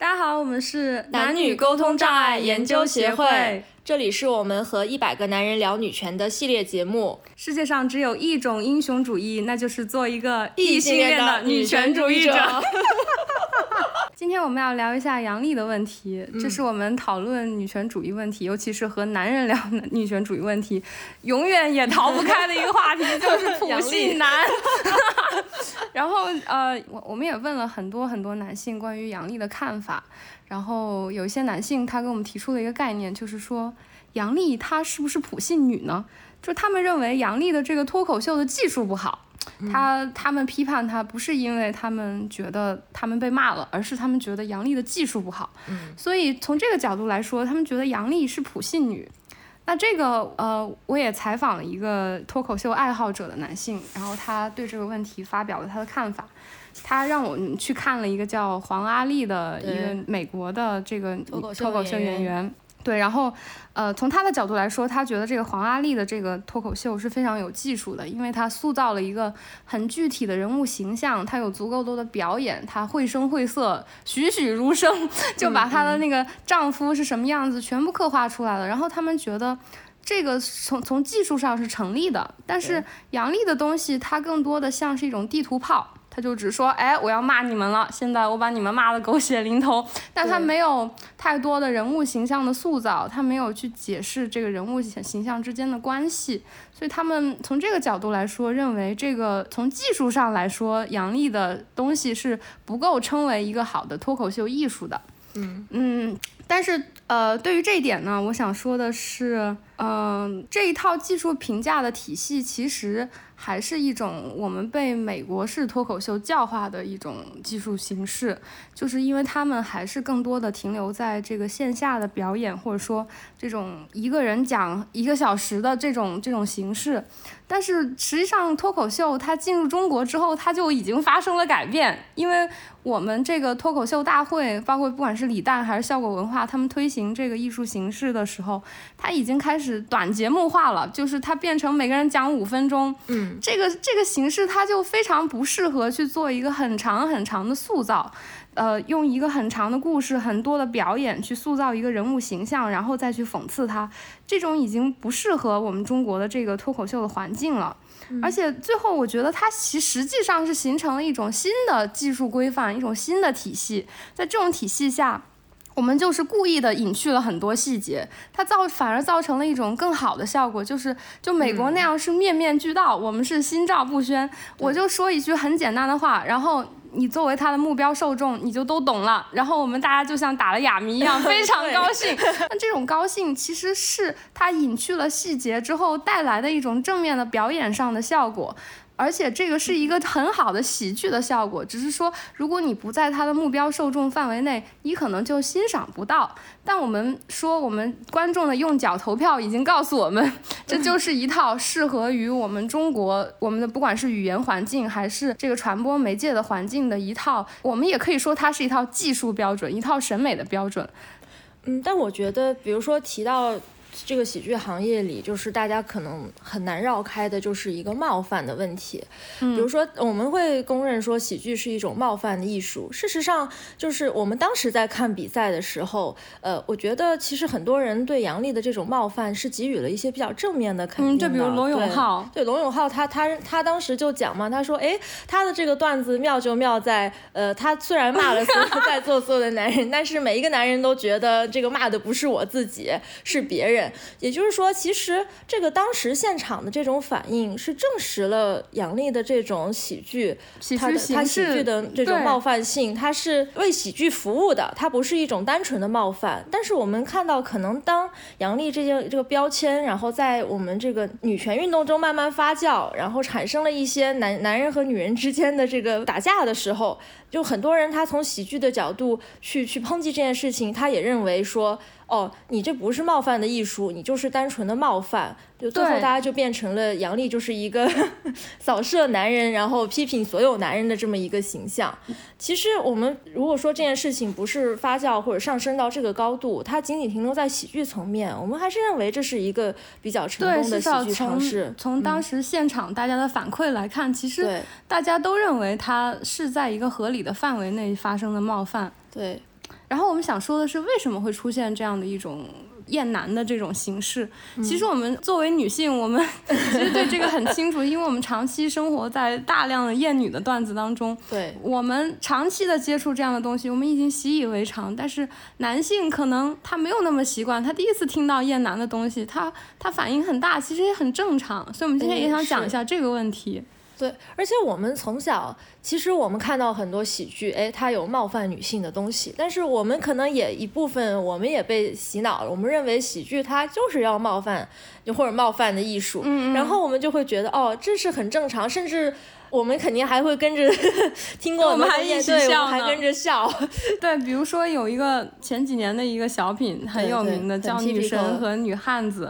大家好，我们是男女沟通障碍研究协会，这里是我们和一百个男人聊女权的系列节目。世界上只有一种英雄主义，那就是做一个异性恋的女权主义者。今天我们要聊一下杨笠的问题，这是我们讨论女权主义问题，尤其是和男人聊女权主义问题，永远也逃不开的一个话题，就是普信男。然后呃，我我们也问了很多很多男性关于杨笠的看法，然后有一些男性他给我们提出了一个概念，就是说杨笠她是不是普信女呢？就他们认为杨笠的这个脱口秀的技术不好，他他们批判他不是因为他们觉得他们被骂了，而是他们觉得杨笠的技术不好。嗯，所以从这个角度来说，他们觉得杨笠是普信女。那这个呃，我也采访了一个脱口秀爱好者的男性，然后他对这个问题发表了他的看法。他让我们去看了一个叫黄阿丽的一个美国的这个脱口秀演员。对，然后，呃，从他的角度来说，他觉得这个黄阿丽的这个脱口秀是非常有技术的，因为他塑造了一个很具体的人物形象，他有足够多的表演，他绘声绘色，栩栩如生，就把她的那个丈夫是什么样子全部刻画出来了。然后他们觉得这个从从技术上是成立的，但是杨笠的东西，它更多的像是一种地图炮。他就只说，哎，我要骂你们了，现在我把你们骂得狗血淋头，但他没有太多的人物形象的塑造，他没有去解释这个人物形象之间的关系，所以他们从这个角度来说，认为这个从技术上来说，杨笠的东西是不够称为一个好的脱口秀艺术的。嗯嗯，但是呃，对于这一点呢，我想说的是，嗯，这一套技术评价的体系其实。还是一种我们被美国式脱口秀教化的一种技术形式，就是因为他们还是更多的停留在这个线下的表演，或者说这种一个人讲一个小时的这种这种形式。但是实际上，脱口秀它进入中国之后，它就已经发生了改变。因为我们这个脱口秀大会，包括不管是李诞还是效果文化，他们推行这个艺术形式的时候，它已经开始短节目化了，就是它变成每个人讲五分钟。嗯，这个这个形式它就非常不适合去做一个很长很长的塑造。呃，用一个很长的故事、很多的表演去塑造一个人物形象，然后再去讽刺他，这种已经不适合我们中国的这个脱口秀的环境了。而且最后，我觉得它其实际上是形成了一种新的技术规范，一种新的体系。在这种体系下，我们就是故意的隐去了很多细节，它造反而造成了一种更好的效果，就是就美国那样是面面俱到，我们是心照不宣。我就说一句很简单的话，然后。你作为他的目标受众，你就都懂了。然后我们大家就像打了哑谜一样，非常高兴。那这种高兴其实是他隐去了细节之后带来的一种正面的表演上的效果。而且这个是一个很好的喜剧的效果，只是说如果你不在他的目标受众范围内，你可能就欣赏不到。但我们说，我们观众的用脚投票已经告诉我们，这就是一套适合于我们中国我们的不管是语言环境还是这个传播媒介的环境的一套，我们也可以说它是一套技术标准，一套审美的标准。嗯，但我觉得，比如说提到。这个喜剧行业里，就是大家可能很难绕开的，就是一个冒犯的问题。嗯，比如说，我们会公认说喜剧是一种冒犯的艺术。事实上，就是我们当时在看比赛的时候，呃，我觉得其实很多人对杨笠的这种冒犯是给予了一些比较正面的肯定的。嗯，就比如罗永浩，对罗永浩，他他他当时就讲嘛，他说，哎，他的这个段子妙就妙在，呃，他虽然骂了所有在座所有的男人，但是每一个男人都觉得这个骂的不是我自己，是别人。也就是说，其实这个当时现场的这种反应是证实了杨笠的这种喜剧，他的他喜剧的这种冒犯性，它是为喜剧服务的，它不是一种单纯的冒犯。但是我们看到，可能当杨笠这件这个标签，然后在我们这个女权运动中慢慢发酵，然后产生了一些男男人和女人之间的这个打架的时候，就很多人他从喜剧的角度去去抨击这件事情，他也认为说。哦，你这不是冒犯的艺术，你就是单纯的冒犯。就最后大家就变成了杨笠就是一个 扫射男人，然后批评所有男人的这么一个形象。其实我们如果说这件事情不是发酵或者上升到这个高度，它仅仅停留在喜剧层面，我们还是认为这是一个比较成功的喜剧尝试。从当时现场大家的反馈来看，其实大家都认为它是在一个合理的范围内发生的冒犯。对。然后我们想说的是，为什么会出现这样的一种厌男的这种形式？其实我们作为女性，我们 其实对这个很清楚，因为我们长期生活在大量的厌女的段子当中。对，我们长期的接触这样的东西，我们已经习以为常。但是男性可能他没有那么习惯，他第一次听到厌男的东西，他他反应很大，其实也很正常。所以我们今天也想讲一下这个问题。对，而且我们从小，其实我们看到很多喜剧，哎，它有冒犯女性的东西，但是我们可能也一部分，我们也被洗脑了，我们认为喜剧它就是要冒犯，或者冒犯的艺术，嗯。然后我们就会觉得，哦，这是很正常，甚至我们肯定还会跟着 听过我们还一一起对，笑还跟着笑，对，比如说有一个前几年的一个小品很有名的，叫《女神和女汉子》。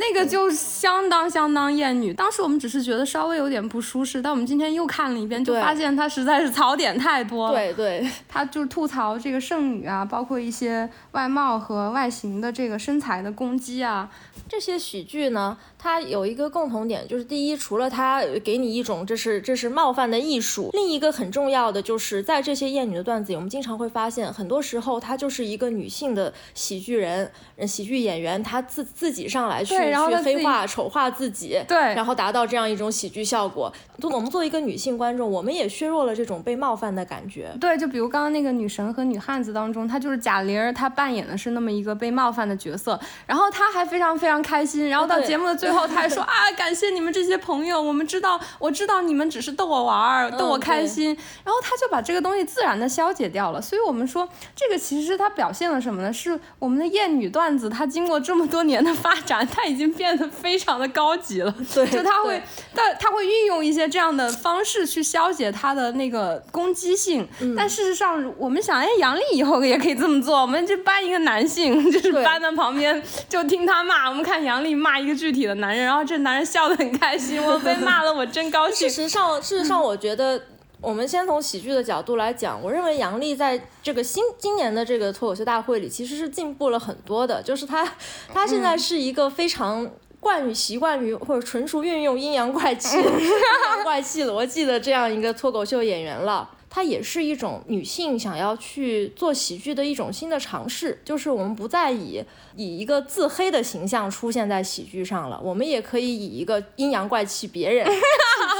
那个就相当相当厌女，当时我们只是觉得稍微有点不舒适，但我们今天又看了一遍，就发现它实在是槽点太多了。对对，他就是吐槽这个剩女啊，包括一些外貌和外形的这个身材的攻击啊。这些喜剧呢，它有一个共同点，就是第一，除了它给你一种这是这是冒犯的艺术，另一个很重要的就是在这些厌女的段子里，我们经常会发现，很多时候她就是一个女性的喜剧人、呃喜剧演员，她自自己上来去对然后去黑化、丑化自己，对然后达到这样一种喜剧效果。就我们作为一个女性观众，我们也削弱了这种被冒犯的感觉。对，就比如刚刚那个女神和女汉子当中，她就是贾玲儿，她扮演的是那么一个被冒犯的角色，然后她还非常非常开心，然后到节目的最后，她还说 啊，感谢你们这些朋友，我们知道，我知道你们只是逗我玩儿，逗我开心，然后她就把这个东西自然的消解掉了。所以我们说，这个其实它表现了什么呢？是我们的艳女段子，它经过这么多年的发展，它已经变得非常的高级了。对就他会对，但他会运用一些这样的方式去消解他的那个攻击性。嗯但事实上，我们想，哎，杨笠以后也可以这么做，我们就搬一个男性，就是搬在旁边，就听他骂。我们看杨笠骂一个具体的男人，然后这男人笑得很开心，我被骂了，我真高兴 事。实上，事实上，我觉得。我们先从喜剧的角度来讲，我认为杨笠在这个新今年的这个脱口秀大会里，其实是进步了很多的。就是他，他现在是一个非常惯于习惯于或者纯熟运用阴阳怪气、阴阳怪气逻辑的这样一个脱口秀演员了。它也是一种女性想要去做喜剧的一种新的尝试，就是我们不再以以一个自黑的形象出现在喜剧上了，我们也可以以一个阴阳怪气别人、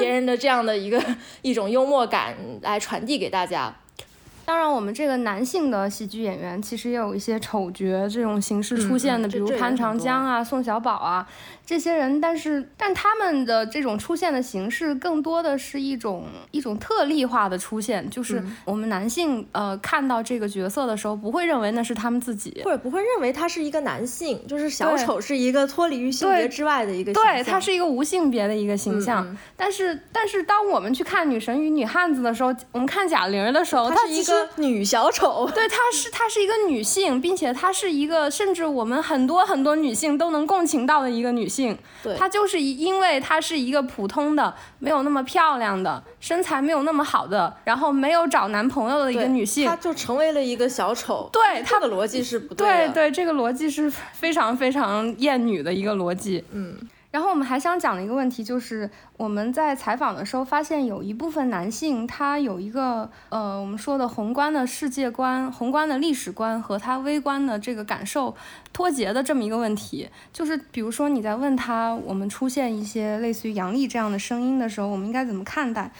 别人的这样的一个一种幽默感来传递给大家。当然，我们这个男性的喜剧演员其实也有一些丑角这种形式出现的，比如潘长江啊、宋小宝啊这些人。但是，但他们的这种出现的形式更多的是一种一种特例化的出现，就是嗯我们男性呃看到这个角色的时候，不会认为那是他们自己。或者不会认为他是一个男性，就是小丑是一个脱离于性别之外的一个形象。对，他是一个无性别的一个形象，但是但是当我们去看女神与女汉子的时候，我们看贾玲儿的时候，她是一个女小丑。对，她 是她是一个女性，并且她是一个甚至我们很多很多女性都能共情到的一个女性。对她就是因为她是一个普通的、没有那么漂亮的、身材没有那么好的，然后没有找男朋友的一个女性她。就成为了一个小丑。对她这个逻辑是不的。对对，这个逻辑是非常非常厌女的一个逻辑。嗯。然后我们还想讲的一个问题就是，我们在采访的时候发现，有一部分男性他有一个呃，我们说的宏观的世界观、宏观的历史观和他微观的这个感受脱节的这么一个问题。就是比如说你在问他，我们出现一些类似于杨笠这样的声音的时候，我们应该怎么看待？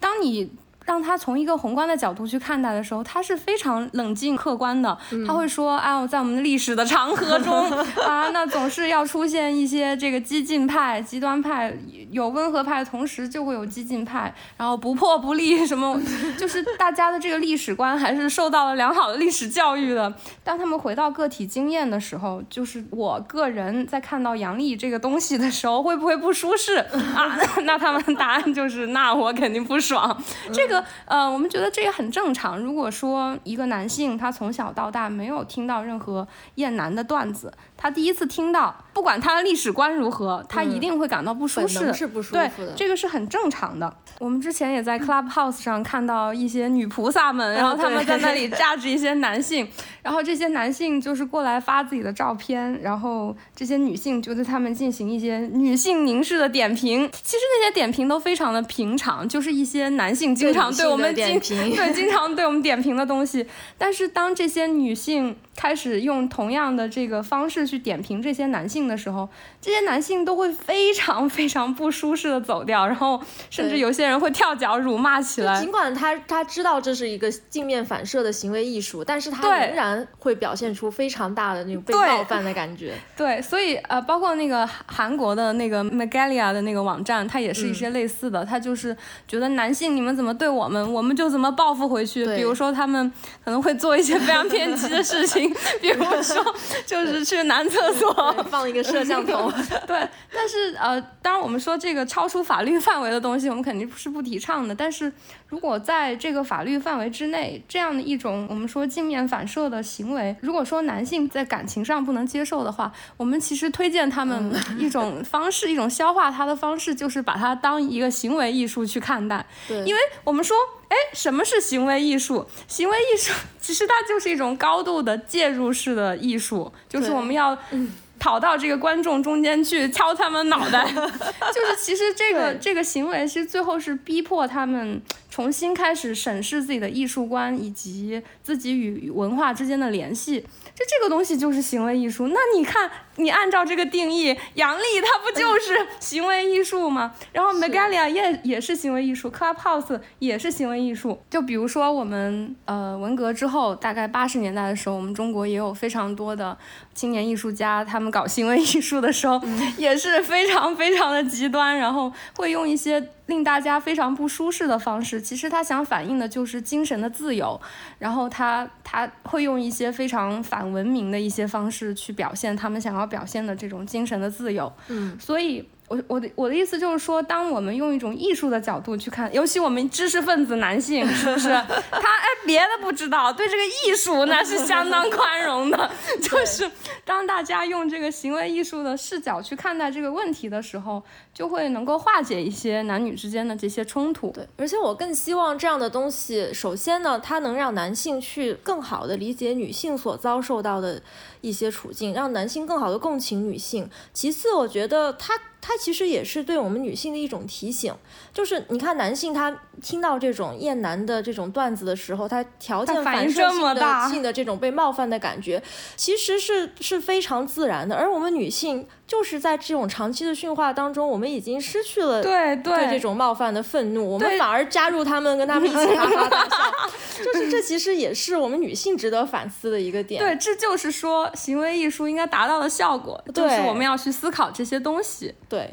当你让他从一个宏观的角度去看待的时候，他是非常冷静客观的。他会说：“哎，我在我们的历史的长河中 啊，那总是要出现一些这个激进派、极端派，有温和派，同时就会有激进派，然后不破不立，什么，就是大家的这个历史观还是受到了良好的历史教育的。当他们回到个体经验的时候，就是我个人在看到杨笠这个东西的时候，会不会不舒适啊？那他们答案就是，那我肯定不爽。这个呃，我们觉得这也很正常。如果说一个男性他从小到大没有听到任何厌男的段子，他第一次听到，不管他的历史观如何，他一定会感到不舒适。能是不舒对服的，。这个是很正常的。我们之前也在 Clubhouse 上看到一些女菩萨们，然后他们在那里榨着一些男性，然后这些男性就是过来发自己的照片，然后这些女性就对他们进行一些女性凝视的点评。其实那些点评都非常的平常，就是一些男性经常对我们点评，对经常对我们点评的东西。但是当这些女性开始用同样的这个方式去点评这些男性的时候，这些男性都会非常非常不舒适的走掉，然后甚至有些人会跳脚辱骂起来。尽管他他知道这是一个镜面反射的行为艺术，但是他仍然会表现出非常大的那种被冒犯的感觉。对，所以呃，包括那个韩国的那个 Magalia 的那个网站，它也是一些类似的，它就是觉得男性你们怎么对我们，我们就怎么报复回去。比如说他们可能会做一些非常偏激的事情，比如说 就是去男厕所放一个摄像头。对，但是呃，当然我们说这个超出法律范围的东西，我们肯定是不提倡的。但是如果在这个法律范围之内，这样的一种我们说镜面反射的行为，如果说男性在感情上不能接受的话，我们其实推荐他们一种方式，一种消化它的方式，就是把它当一个行为艺术去看待。对，因为我们说，哎，什么是行为艺术？行为艺术其实它就是一种高度的介入式的艺术，就是我们要。跑到这个观众中间去敲他们脑袋，就是其实这个这个行为其实最后是逼迫他们重新开始审视自己的艺术观以及自己与文化之间的联系。就这个东西就是行为艺术，那你看，你按照这个定义，杨笠他不就是行为艺术吗？然后 Megalia 也也是行为艺术，Clubhouse 也是行为艺术。就比如说我们呃文革之后，大概八十年代的时候，我们中国也有非常多的青年艺术家，他们搞行为艺术的时候也是非常非常的极端，然后会用一些。令大家非常不舒适的方式，其实他想反映的就是精神的自由，然后他他会用一些非常反文明的一些方式去表现他们想要表现的这种精神的自由。嗯，所以。我我的我的意思就是说，当我们用一种艺术的角度去看，尤其我们知识分子男性，是不是？他哎，别的不知道，对这个艺术那是相当宽容的。就是当大家用这个行为艺术的视角去看待这个问题的时候，就会能够化解一些男女之间的这些冲突。对，而且我更希望这样的东西，首先呢，它能让男性去更好的理解女性所遭受到的一些处境，让男性更好的共情女性。其次，我觉得它。它其实也是对我们女性的一种提醒，就是你看男性他听到这种厌男的这种段子的时候，他条件反射性的这种被冒犯的感觉，其实是是非常自然的，而我们女性。就是在这种长期的驯化当中，我们已经失去了对对这种冒犯的愤怒，我们反而加入他们，跟他们一起哈哈大笑。就是这其实也是我们女性值得反思的一个点。对，这就是说行为艺术应该达到的效果，就是我们要去思考这些东西。对。